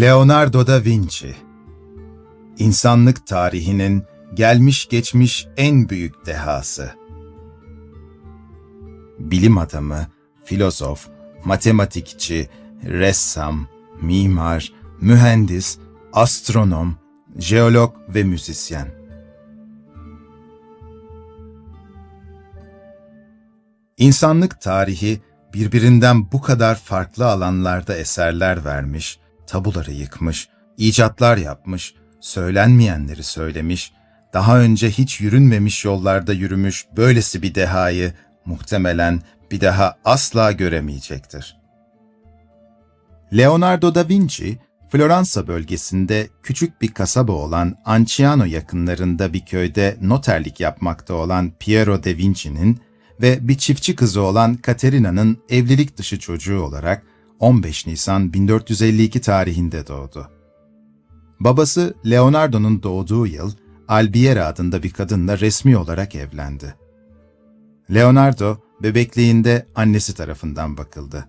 Leonardo da Vinci İnsanlık tarihinin gelmiş geçmiş en büyük dehası. Bilim adamı, filozof, matematikçi, ressam, mimar, mühendis, astronom, jeolog ve müzisyen. İnsanlık tarihi birbirinden bu kadar farklı alanlarda eserler vermiş, tabuları yıkmış, icatlar yapmış, söylenmeyenleri söylemiş, daha önce hiç yürünmemiş yollarda yürümüş böylesi bir dehayı muhtemelen bir daha asla göremeyecektir. Leonardo da Vinci, Floransa bölgesinde küçük bir kasaba olan Anciano yakınlarında bir köyde noterlik yapmakta olan Piero de Vinci'nin ve bir çiftçi kızı olan Caterina'nın evlilik dışı çocuğu olarak 15 Nisan 1452 tarihinde doğdu. Babası Leonardo'nun doğduğu yıl Albiera adında bir kadınla resmi olarak evlendi. Leonardo bebekliğinde annesi tarafından bakıldı.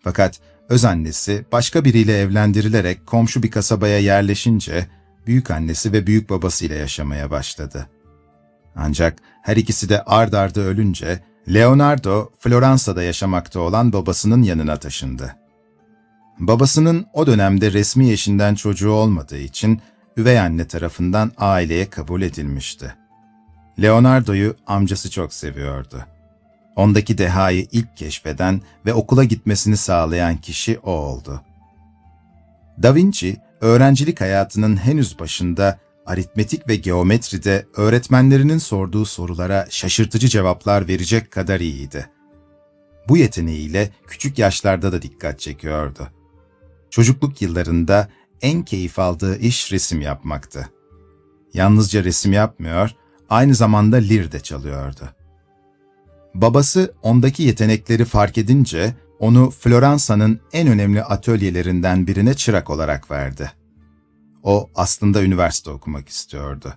Fakat öz annesi başka biriyle evlendirilerek komşu bir kasabaya yerleşince büyük annesi ve büyük babasıyla yaşamaya başladı. Ancak her ikisi de ard arda ölünce Leonardo Floransa'da yaşamakta olan babasının yanına taşındı. Babasının o dönemde resmi eşinden çocuğu olmadığı için üvey anne tarafından aileye kabul edilmişti. Leonardo'yu amcası çok seviyordu. Ondaki dehayı ilk keşfeden ve okula gitmesini sağlayan kişi o oldu. Da Vinci, öğrencilik hayatının henüz başında aritmetik ve geometride öğretmenlerinin sorduğu sorulara şaşırtıcı cevaplar verecek kadar iyiydi. Bu yeteneğiyle küçük yaşlarda da dikkat çekiyordu. Çocukluk yıllarında en keyif aldığı iş resim yapmaktı. Yalnızca resim yapmıyor, aynı zamanda lir de çalıyordu. Babası ondaki yetenekleri fark edince onu Floransa'nın en önemli atölyelerinden birine çırak olarak verdi. O aslında üniversite okumak istiyordu.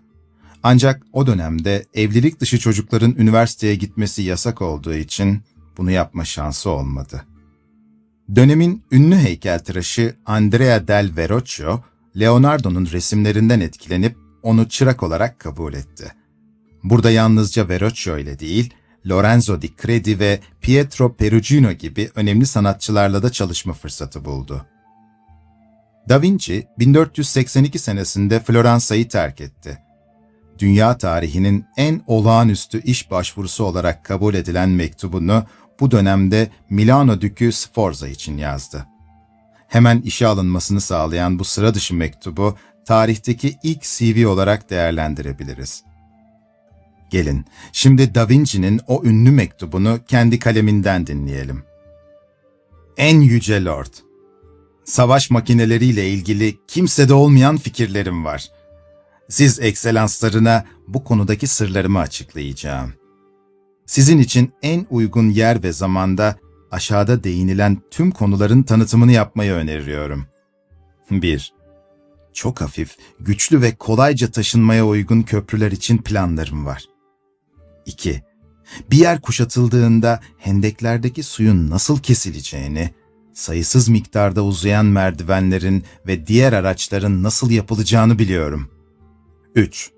Ancak o dönemde evlilik dışı çocukların üniversiteye gitmesi yasak olduğu için bunu yapma şansı olmadı. Dönemin ünlü heykeltıraşı Andrea del Verrocchio, Leonardo'nun resimlerinden etkilenip onu çırak olarak kabul etti. Burada yalnızca Verrocchio ile değil, Lorenzo di Credi ve Pietro Perugino gibi önemli sanatçılarla da çalışma fırsatı buldu. Da Vinci 1482 senesinde Floransa'yı terk etti. Dünya tarihinin en olağanüstü iş başvurusu olarak kabul edilen mektubunu bu dönemde Milano Dükü Sforza için yazdı. Hemen işe alınmasını sağlayan bu sıra dışı mektubu tarihteki ilk CV olarak değerlendirebiliriz. Gelin, şimdi Da Vinci'nin o ünlü mektubunu kendi kaleminden dinleyelim. En Yüce Lord, Savaş makineleriyle ilgili kimsede olmayan fikirlerim var. Siz ekselanslarına bu konudaki sırlarımı açıklayacağım. Sizin için en uygun yer ve zamanda aşağıda değinilen tüm konuların tanıtımını yapmayı öneriyorum. 1. Çok hafif, güçlü ve kolayca taşınmaya uygun köprüler için planlarım var. 2. Bir yer kuşatıldığında hendeklerdeki suyun nasıl kesileceğini, sayısız miktarda uzayan merdivenlerin ve diğer araçların nasıl yapılacağını biliyorum. 3.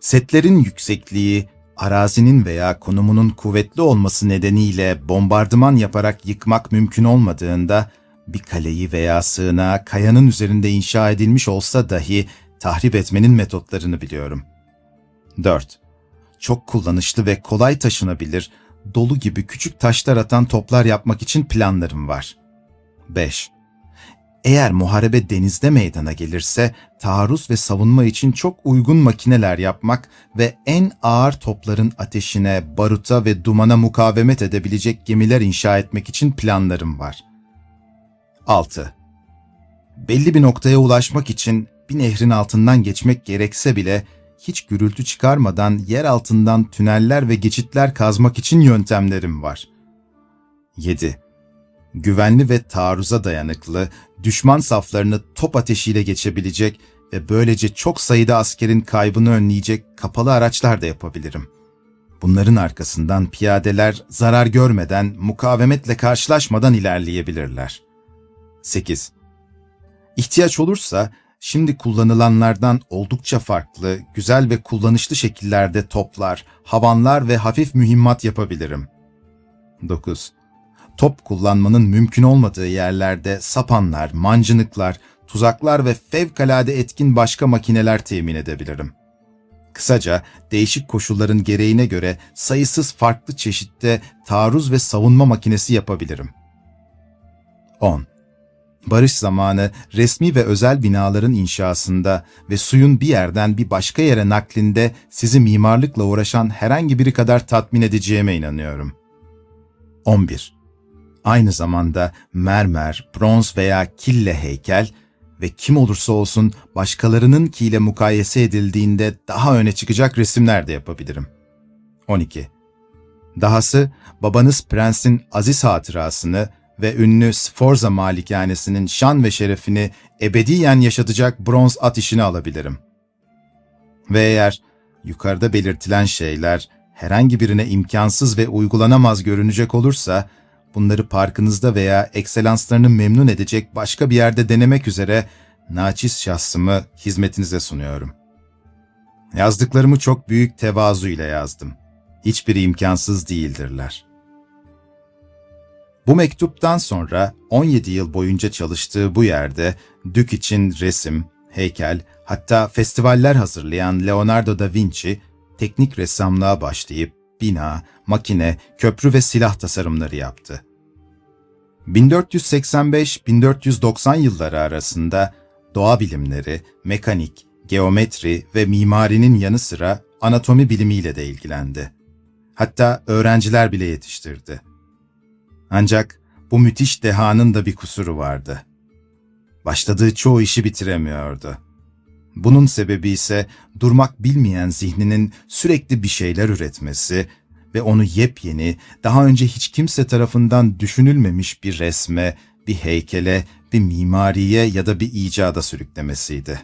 Setlerin yüksekliği, arazinin veya konumunun kuvvetli olması nedeniyle bombardıman yaparak yıkmak mümkün olmadığında, bir kaleyi veya sığınağı kayanın üzerinde inşa edilmiş olsa dahi tahrip etmenin metotlarını biliyorum. 4. Çok kullanışlı ve kolay taşınabilir, dolu gibi küçük taşlar atan toplar yapmak için planlarım var. 5. Eğer muharebe denizde meydana gelirse taarruz ve savunma için çok uygun makineler yapmak ve en ağır topların ateşine, baruta ve dumana mukavemet edebilecek gemiler inşa etmek için planlarım var. 6. Belli bir noktaya ulaşmak için bir nehrin altından geçmek gerekse bile hiç gürültü çıkarmadan yer altından tüneller ve geçitler kazmak için yöntemlerim var. 7 güvenli ve taarruza dayanıklı, düşman saflarını top ateşiyle geçebilecek ve böylece çok sayıda askerin kaybını önleyecek kapalı araçlar da yapabilirim. Bunların arkasından piyadeler zarar görmeden, mukavemetle karşılaşmadan ilerleyebilirler. 8. İhtiyaç olursa şimdi kullanılanlardan oldukça farklı, güzel ve kullanışlı şekillerde toplar, havanlar ve hafif mühimmat yapabilirim. 9. Top kullanmanın mümkün olmadığı yerlerde sapanlar, mancınıklar, tuzaklar ve fevkalade etkin başka makineler temin edebilirim. Kısaca değişik koşulların gereğine göre sayısız farklı çeşitte taarruz ve savunma makinesi yapabilirim. 10. Barış zamanı resmi ve özel binaların inşasında ve suyun bir yerden bir başka yere naklinde sizi mimarlıkla uğraşan herhangi biri kadar tatmin edeceğime inanıyorum. 11. Aynı zamanda mermer, bronz veya kille heykel ve kim olursa olsun başkalarının kiyle mukayese edildiğinde daha öne çıkacak resimler de yapabilirim. 12. Dahası babanız prensin aziz hatırasını ve ünlü Sforza malikanesinin şan ve şerefini ebediyen yaşatacak bronz at işini alabilirim. Ve eğer yukarıda belirtilen şeyler herhangi birine imkansız ve uygulanamaz görünecek olursa, bunları parkınızda veya ekselanslarını memnun edecek başka bir yerde denemek üzere naçiz şahsımı hizmetinize sunuyorum. Yazdıklarımı çok büyük tevazu ile yazdım. Hiçbiri imkansız değildirler. Bu mektuptan sonra 17 yıl boyunca çalıştığı bu yerde Dük için resim, heykel, hatta festivaller hazırlayan Leonardo da Vinci, teknik ressamlığa başlayıp bina, makine, köprü ve silah tasarımları yaptı. 1485-1490 yılları arasında doğa bilimleri, mekanik, geometri ve mimarinin yanı sıra anatomi bilimiyle de ilgilendi. Hatta öğrenciler bile yetiştirdi. Ancak bu müthiş dehanın da bir kusuru vardı. Başladığı çoğu işi bitiremiyordu. Bunun sebebi ise durmak bilmeyen zihninin sürekli bir şeyler üretmesi ve onu yepyeni, daha önce hiç kimse tarafından düşünülmemiş bir resme, bir heykele, bir mimariye ya da bir icada sürüklemesiydi.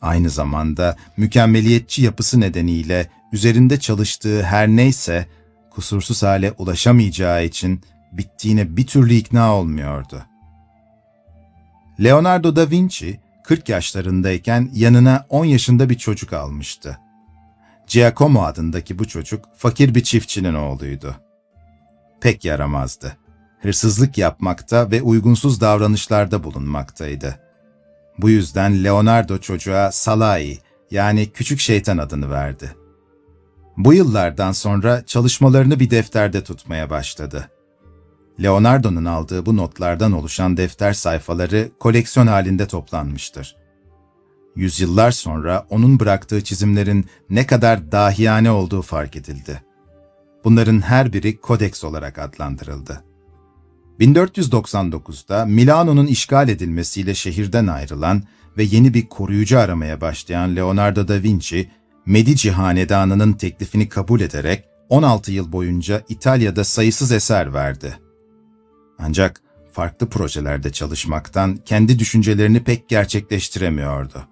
Aynı zamanda mükemmeliyetçi yapısı nedeniyle üzerinde çalıştığı her neyse kusursuz hale ulaşamayacağı için bittiğine bir türlü ikna olmuyordu. Leonardo da Vinci 40 yaşlarındayken yanına 10 yaşında bir çocuk almıştı. Giacomo adındaki bu çocuk fakir bir çiftçinin oğluydu. Pek yaramazdı. Hırsızlık yapmakta ve uygunsuz davranışlarda bulunmaktaydı. Bu yüzden Leonardo çocuğa Salai yani küçük şeytan adını verdi. Bu yıllardan sonra çalışmalarını bir defterde tutmaya başladı. Leonardo'nun aldığı bu notlardan oluşan defter sayfaları koleksiyon halinde toplanmıştır. Yüzyıllar sonra onun bıraktığı çizimlerin ne kadar dahiyane olduğu fark edildi. Bunların her biri kodeks olarak adlandırıldı. 1499'da Milano'nun işgal edilmesiyle şehirden ayrılan ve yeni bir koruyucu aramaya başlayan Leonardo da Vinci, Medici Hanedanı'nın teklifini kabul ederek 16 yıl boyunca İtalya'da sayısız eser verdi. Ancak farklı projelerde çalışmaktan kendi düşüncelerini pek gerçekleştiremiyordu.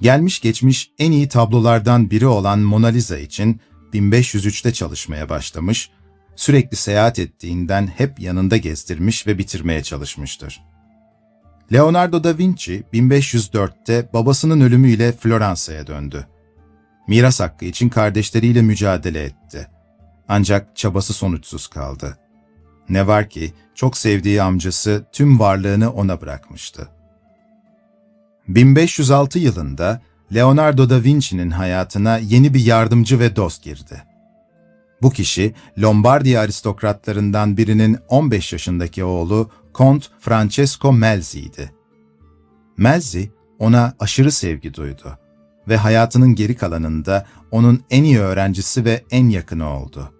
Gelmiş geçmiş en iyi tablolardan biri olan Mona Lisa için 1503'te çalışmaya başlamış, sürekli seyahat ettiğinden hep yanında gezdirmiş ve bitirmeye çalışmıştır. Leonardo da Vinci 1504'te babasının ölümüyle Floransa'ya döndü. Miras hakkı için kardeşleriyle mücadele etti. Ancak çabası sonuçsuz kaldı. Ne var ki çok sevdiği amcası tüm varlığını ona bırakmıştı. 1506 yılında Leonardo da Vinci'nin hayatına yeni bir yardımcı ve dost girdi. Bu kişi Lombardiya aristokratlarından birinin 15 yaşındaki oğlu Kont Francesco Melzi'ydi. Melzi ona aşırı sevgi duydu ve hayatının geri kalanında onun en iyi öğrencisi ve en yakını oldu.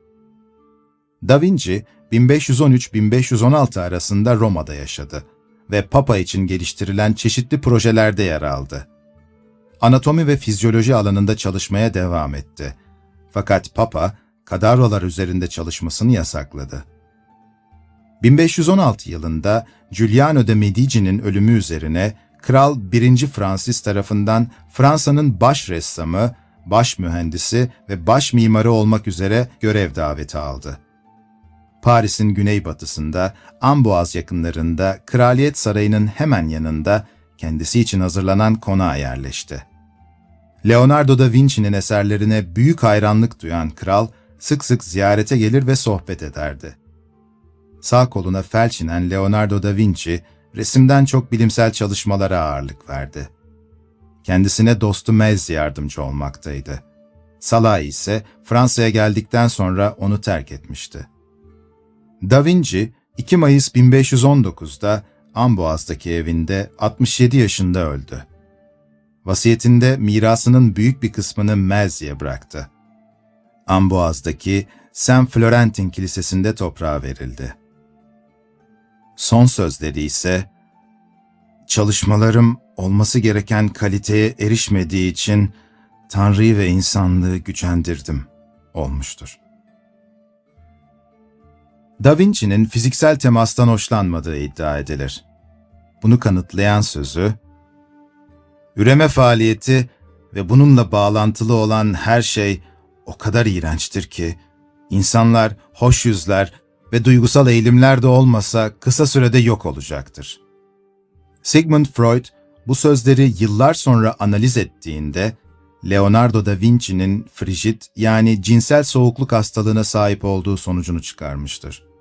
Da Vinci 1513-1516 arasında Roma'da yaşadı ve Papa için geliştirilen çeşitli projelerde yer aldı. Anatomi ve fizyoloji alanında çalışmaya devam etti. Fakat Papa, kadavralar üzerinde çalışmasını yasakladı. 1516 yılında Giuliano de Medici'nin ölümü üzerine Kral 1. Francis tarafından Fransa'nın baş ressamı, baş mühendisi ve baş mimarı olmak üzere görev daveti aldı. Paris'in güneybatısında, Amboaz yakınlarında, Kraliyet Sarayı'nın hemen yanında kendisi için hazırlanan konağa yerleşti. Leonardo da Vinci'nin eserlerine büyük hayranlık duyan kral, sık sık ziyarete gelir ve sohbet ederdi. Sağ koluna felç inen Leonardo da Vinci, resimden çok bilimsel çalışmalara ağırlık verdi. Kendisine dostu Mez yardımcı olmaktaydı. Salah ise Fransa'ya geldikten sonra onu terk etmişti. Da Vinci, 2 Mayıs 1519'da Amboaz'daki evinde 67 yaşında öldü. Vasiyetinde mirasının büyük bir kısmını Melzi'ye bıraktı. Amboaz'daki Saint Florentin Kilisesi'nde toprağa verildi. Son sözleri ise, Çalışmalarım olması gereken kaliteye erişmediği için Tanrı'yı ve insanlığı gücendirdim olmuştur. Da Vinci'nin fiziksel temastan hoşlanmadığı iddia edilir. Bunu kanıtlayan sözü, Üreme faaliyeti ve bununla bağlantılı olan her şey o kadar iğrençtir ki, insanlar, hoş yüzler ve duygusal eğilimler de olmasa kısa sürede yok olacaktır. Sigmund Freud bu sözleri yıllar sonra analiz ettiğinde, Leonardo da Vinci'nin frigid yani cinsel soğukluk hastalığına sahip olduğu sonucunu çıkarmıştır.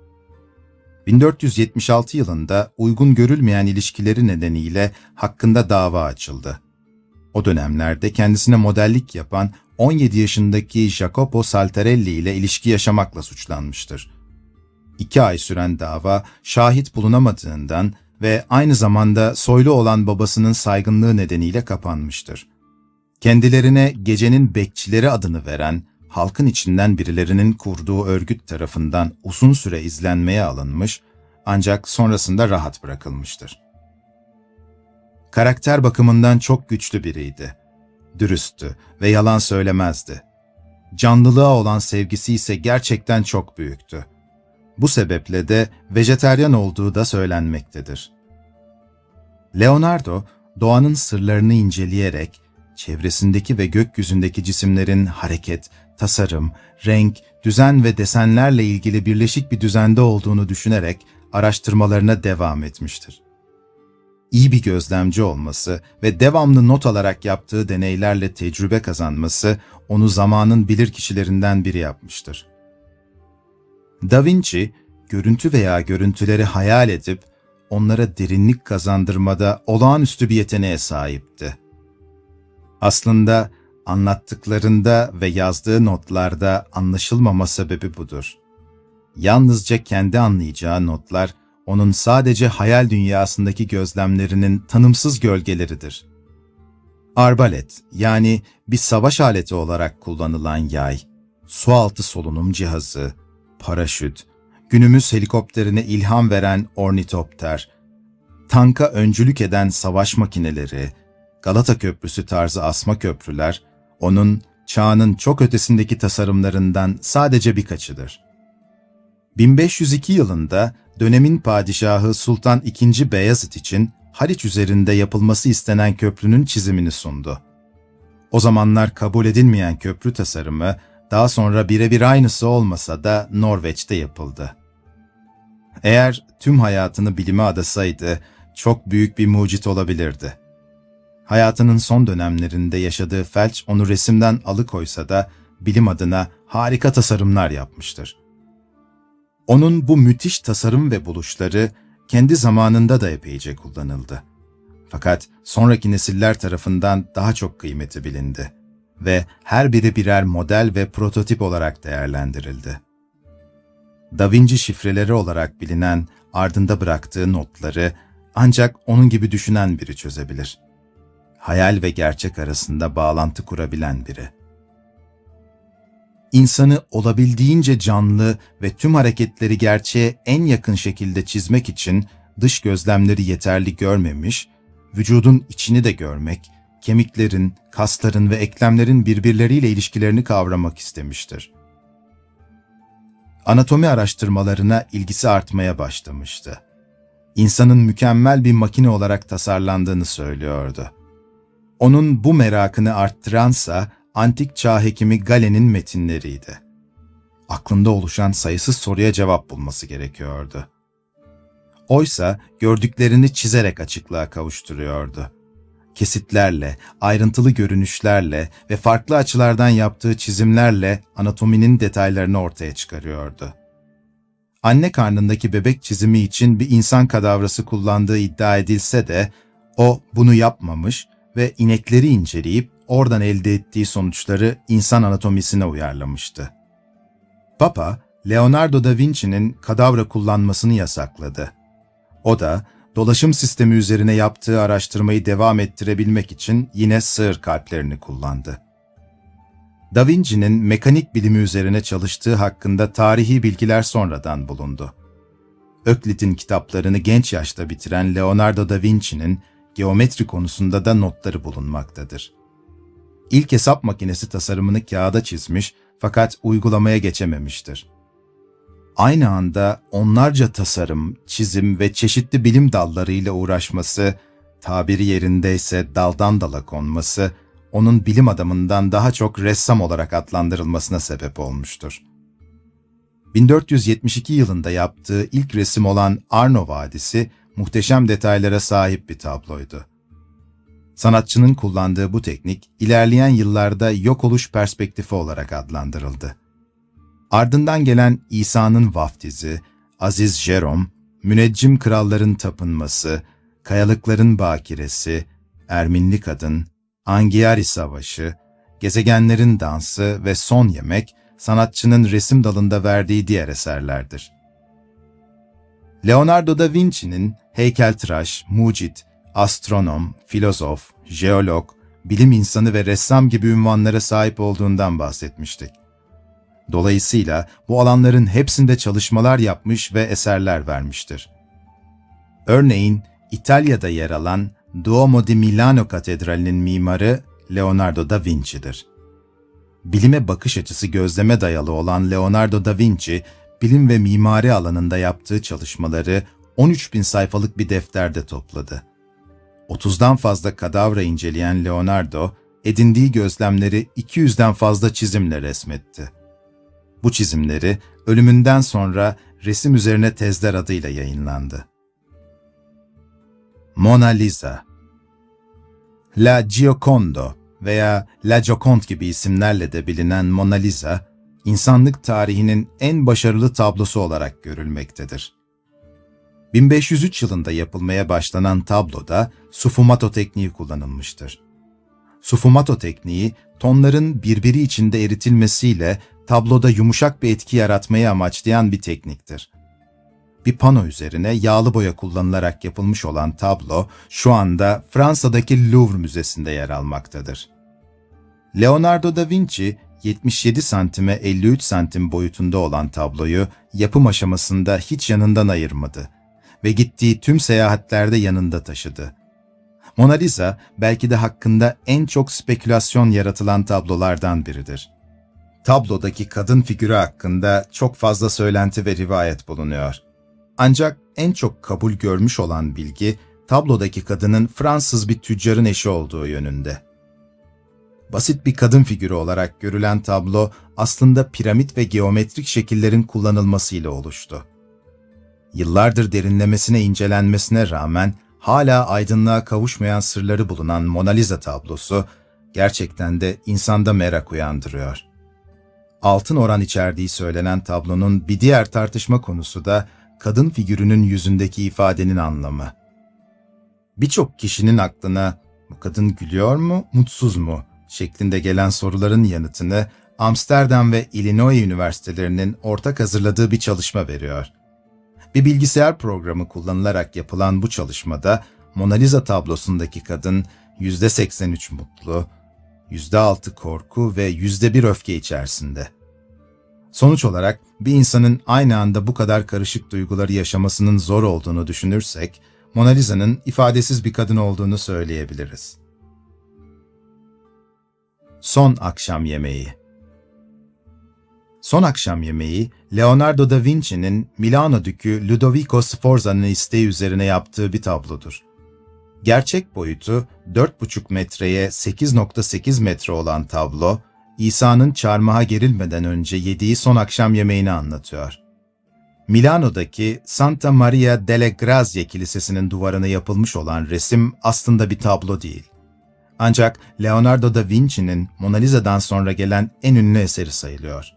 1476 yılında uygun görülmeyen ilişkileri nedeniyle hakkında dava açıldı. O dönemlerde kendisine modellik yapan 17 yaşındaki Jacopo Saltarelli ile ilişki yaşamakla suçlanmıştır. İki ay süren dava şahit bulunamadığından ve aynı zamanda soylu olan babasının saygınlığı nedeniyle kapanmıştır. Kendilerine gecenin bekçileri adını veren, halkın içinden birilerinin kurduğu örgüt tarafından uzun süre izlenmeye alınmış ancak sonrasında rahat bırakılmıştır. Karakter bakımından çok güçlü biriydi. Dürüsttü ve yalan söylemezdi. Canlılığa olan sevgisi ise gerçekten çok büyüktü. Bu sebeple de vejeteryan olduğu da söylenmektedir. Leonardo, doğanın sırlarını inceleyerek, çevresindeki ve gökyüzündeki cisimlerin hareket, tasarım, renk, düzen ve desenlerle ilgili birleşik bir düzende olduğunu düşünerek araştırmalarına devam etmiştir. İyi bir gözlemci olması ve devamlı not alarak yaptığı deneylerle tecrübe kazanması onu zamanın bilir kişilerinden biri yapmıştır. Da Vinci, görüntü veya görüntüleri hayal edip onlara derinlik kazandırmada olağanüstü bir yeteneğe sahipti. Aslında anlattıklarında ve yazdığı notlarda anlaşılmama sebebi budur. Yalnızca kendi anlayacağı notlar, onun sadece hayal dünyasındaki gözlemlerinin tanımsız gölgeleridir. Arbalet, yani bir savaş aleti olarak kullanılan yay, sualtı solunum cihazı, paraşüt, günümüz helikopterine ilham veren ornitopter, tanka öncülük eden savaş makineleri, Galata Köprüsü tarzı asma köprüler, onun çağının çok ötesindeki tasarımlarından sadece birkaçıdır. 1502 yılında dönemin padişahı Sultan II. Beyazıt için Haliç üzerinde yapılması istenen köprünün çizimini sundu. O zamanlar kabul edilmeyen köprü tasarımı daha sonra birebir aynısı olmasa da Norveç'te yapıldı. Eğer tüm hayatını bilime adasaydı çok büyük bir mucit olabilirdi. Hayatının son dönemlerinde yaşadığı felç onu resimden alıkoysa da bilim adına harika tasarımlar yapmıştır. Onun bu müthiş tasarım ve buluşları kendi zamanında da epeyce kullanıldı. Fakat sonraki nesiller tarafından daha çok kıymeti bilindi ve her biri birer model ve prototip olarak değerlendirildi. Da Vinci şifreleri olarak bilinen ardında bıraktığı notları ancak onun gibi düşünen biri çözebilir. Hayal ve gerçek arasında bağlantı kurabilen biri. İnsanı olabildiğince canlı ve tüm hareketleri gerçeğe en yakın şekilde çizmek için dış gözlemleri yeterli görmemiş, vücudun içini de görmek, kemiklerin, kasların ve eklemlerin birbirleriyle ilişkilerini kavramak istemiştir anatomi araştırmalarına ilgisi artmaya başlamıştı. İnsanın mükemmel bir makine olarak tasarlandığını söylüyordu. Onun bu merakını arttıransa antik çağ hekimi Galen'in metinleriydi. aklında oluşan sayısız soruya cevap bulması gerekiyordu. Oysa gördüklerini çizerek açıklığa kavuşturuyordu. Kesitlerle, ayrıntılı görünüşlerle ve farklı açılardan yaptığı çizimlerle anatominin detaylarını ortaya çıkarıyordu. Anne karnındaki bebek çizimi için bir insan kadavrası kullandığı iddia edilse de o bunu yapmamış ve inekleri inceleyip oradan elde ettiği sonuçları insan anatomisine uyarlamıştı. Papa, Leonardo da Vinci'nin kadavra kullanmasını yasakladı. O da dolaşım sistemi üzerine yaptığı araştırmayı devam ettirebilmek için yine sığır kalplerini kullandı. Da Vinci'nin mekanik bilimi üzerine çalıştığı hakkında tarihi bilgiler sonradan bulundu. Öklit'in kitaplarını genç yaşta bitiren Leonardo da Vinci'nin geometri konusunda da notları bulunmaktadır. İlk hesap makinesi tasarımını kağıda çizmiş fakat uygulamaya geçememiştir. Aynı anda onlarca tasarım, çizim ve çeşitli bilim dallarıyla uğraşması, tabiri yerindeyse daldan dala konması, onun bilim adamından daha çok ressam olarak adlandırılmasına sebep olmuştur. 1472 yılında yaptığı ilk resim olan Arno Vadisi, muhteşem detaylara sahip bir tabloydu. Sanatçının kullandığı bu teknik, ilerleyen yıllarda yok oluş perspektifi olarak adlandırıldı. Ardından gelen İsa'nın vaftizi, Aziz Jerome, müneccim kralların tapınması, kayalıkların bakiresi, Erminli kadın, Angiari Savaşı, gezegenlerin dansı ve son yemek, sanatçının resim dalında verdiği diğer eserlerdir. Leonardo da Vinci'nin heykeltıraş, mucit, astronom, filozof, jeolog, bilim insanı ve ressam gibi ünvanlara sahip olduğundan bahsetmiştik. Dolayısıyla bu alanların hepsinde çalışmalar yapmış ve eserler vermiştir. Örneğin İtalya'da yer alan Duomo di Milano Katedrali'nin mimarı Leonardo da Vinci'dir. Bilime bakış açısı gözleme dayalı olan Leonardo da Vinci, bilim ve mimari alanında yaptığı çalışmaları 13 bin sayfalık bir defterde topladı. 30'dan fazla kadavra inceleyen Leonardo, edindiği gözlemleri 200'den fazla çizimle resmetti. Bu çizimleri ölümünden sonra resim üzerine tezler adıyla yayınlandı. Mona Lisa La Giocondo veya La Gioconde gibi isimlerle de bilinen Mona Lisa, insanlık tarihinin en başarılı tablosu olarak görülmektedir. 1503 yılında yapılmaya başlanan tabloda sufumato tekniği kullanılmıştır. Sufumato tekniği, tonların birbiri içinde eritilmesiyle tabloda yumuşak bir etki yaratmayı amaçlayan bir tekniktir. Bir pano üzerine yağlı boya kullanılarak yapılmış olan tablo, şu anda Fransa'daki Louvre Müzesi'nde yer almaktadır. Leonardo da Vinci, 77 santime 53 santim boyutunda olan tabloyu yapım aşamasında hiç yanından ayırmadı ve gittiği tüm seyahatlerde yanında taşıdı. Mona Lisa belki de hakkında en çok spekülasyon yaratılan tablolardan biridir. Tablodaki kadın figürü hakkında çok fazla söylenti ve rivayet bulunuyor. Ancak en çok kabul görmüş olan bilgi, tablodaki kadının Fransız bir tüccarın eşi olduğu yönünde. Basit bir kadın figürü olarak görülen tablo aslında piramit ve geometrik şekillerin kullanılmasıyla oluştu. Yıllardır derinlemesine incelenmesine rağmen hala aydınlığa kavuşmayan sırları bulunan Mona Lisa tablosu gerçekten de insanda merak uyandırıyor. Altın oran içerdiği söylenen tablonun bir diğer tartışma konusu da kadın figürünün yüzündeki ifadenin anlamı. Birçok kişinin aklına bu kadın gülüyor mu, mutsuz mu şeklinde gelen soruların yanıtını Amsterdam ve Illinois üniversitelerinin ortak hazırladığı bir çalışma veriyor. Bir bilgisayar programı kullanılarak yapılan bu çalışmada Mona Lisa tablosundaki kadın %83 mutlu, %6 korku ve %1 öfke içerisinde. Sonuç olarak bir insanın aynı anda bu kadar karışık duyguları yaşamasının zor olduğunu düşünürsek, Mona Lisa'nın ifadesiz bir kadın olduğunu söyleyebiliriz. Son Akşam Yemeği Son Akşam Yemeği, Leonardo da Vinci'nin Milano Dükü Ludovico Sforza'nın isteği üzerine yaptığı bir tablodur. Gerçek boyutu 4,5 metreye 8,8 metre olan tablo, İsa'nın çarmıha gerilmeden önce yediği son akşam yemeğini anlatıyor. Milano'daki Santa Maria delle Grazie Kilisesi'nin duvarına yapılmış olan resim aslında bir tablo değil. Ancak Leonardo da Vinci'nin Mona Lisa'dan sonra gelen en ünlü eseri sayılıyor.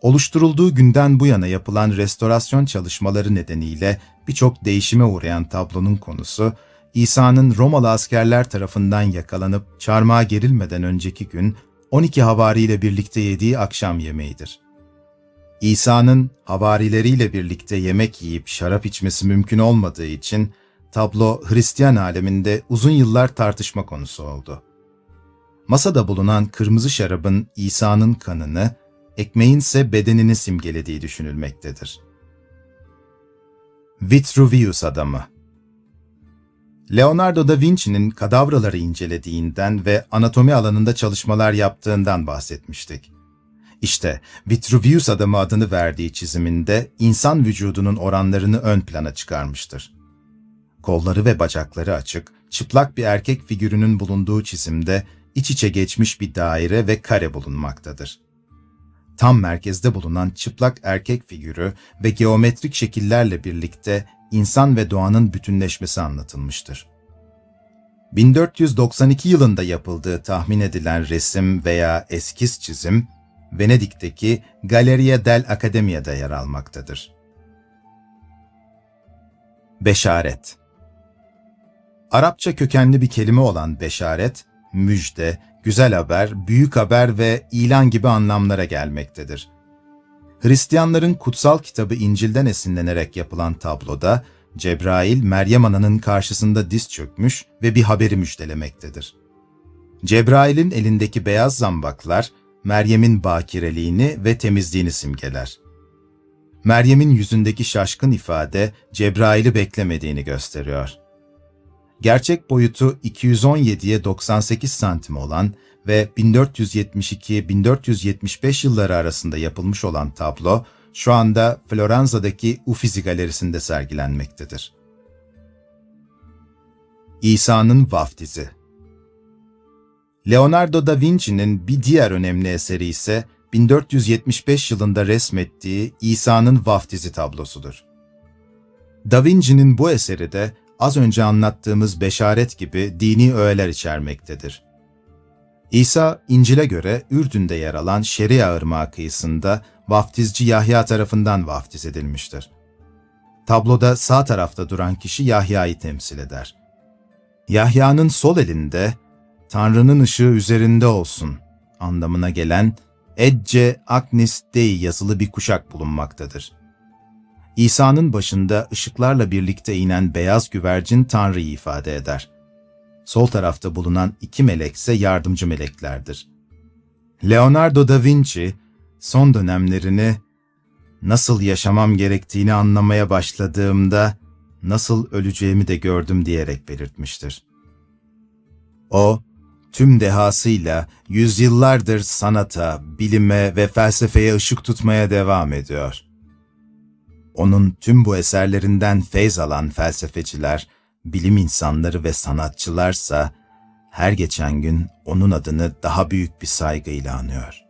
Oluşturulduğu günden bu yana yapılan restorasyon çalışmaları nedeniyle birçok değişime uğrayan tablonun konusu, İsa'nın Romalı askerler tarafından yakalanıp çarmıha gerilmeden önceki gün 12 havariyle birlikte yediği akşam yemeğidir. İsa'nın havarileriyle birlikte yemek yiyip şarap içmesi mümkün olmadığı için tablo Hristiyan aleminde uzun yıllar tartışma konusu oldu. Masada bulunan kırmızı şarabın İsa'nın kanını, ekmeğin ise bedenini simgelediği düşünülmektedir. Vitruvius Adamı Leonardo da Vinci'nin kadavraları incelediğinden ve anatomi alanında çalışmalar yaptığından bahsetmiştik. İşte Vitruvius adamı adını verdiği çiziminde insan vücudunun oranlarını ön plana çıkarmıştır. Kolları ve bacakları açık, çıplak bir erkek figürünün bulunduğu çizimde iç içe geçmiş bir daire ve kare bulunmaktadır. Tam merkezde bulunan çıplak erkek figürü ve geometrik şekillerle birlikte insan ve doğanın bütünleşmesi anlatılmıştır. 1492 yılında yapıldığı tahmin edilen resim veya eskiz çizim, Venedik'teki Galleria del Accademia'da yer almaktadır. Beşaret Arapça kökenli bir kelime olan beşaret, müjde, güzel haber, büyük haber ve ilan gibi anlamlara gelmektedir. Hristiyanların kutsal kitabı İncil'den esinlenerek yapılan tabloda, Cebrail, Meryem Ana'nın karşısında diz çökmüş ve bir haberi müjdelemektedir. Cebrail'in elindeki beyaz zambaklar, Meryem'in bakireliğini ve temizliğini simgeler. Meryem'in yüzündeki şaşkın ifade, Cebrail'i beklemediğini gösteriyor. Gerçek boyutu 217'ye 98 santim olan ve 1472-1475 yılları arasında yapılmış olan tablo, şu anda Floransa'daki Uffizi Galerisi'nde sergilenmektedir. İsa'nın Vaftizi Leonardo da Vinci'nin bir diğer önemli eseri ise 1475 yılında resmettiği İsa'nın Vaftizi tablosudur. Da Vinci'nin bu eseri de az önce anlattığımız beşaret gibi dini öğeler içermektedir. İsa, İncil'e göre Ürdün'de yer alan Şeria Irmağı kıyısında vaftizci Yahya tarafından vaftiz edilmiştir. Tabloda sağ tarafta duran kişi Yahya'yı temsil eder. Yahya'nın sol elinde Tanrı'nın ışığı üzerinde olsun anlamına gelen Ecce Agnis Dei yazılı bir kuşak bulunmaktadır. İsa'nın başında ışıklarla birlikte inen beyaz güvercin Tanrı'yı ifade eder. Sol tarafta bulunan iki melek ise yardımcı meleklerdir. Leonardo da Vinci, son dönemlerini nasıl yaşamam gerektiğini anlamaya başladığımda nasıl öleceğimi de gördüm diyerek belirtmiştir. O, tüm dehasıyla yüzyıllardır sanata, bilime ve felsefeye ışık tutmaya devam ediyor. Onun tüm bu eserlerinden feyz alan felsefeciler, bilim insanları ve sanatçılarsa her geçen gün onun adını daha büyük bir saygıyla anıyor.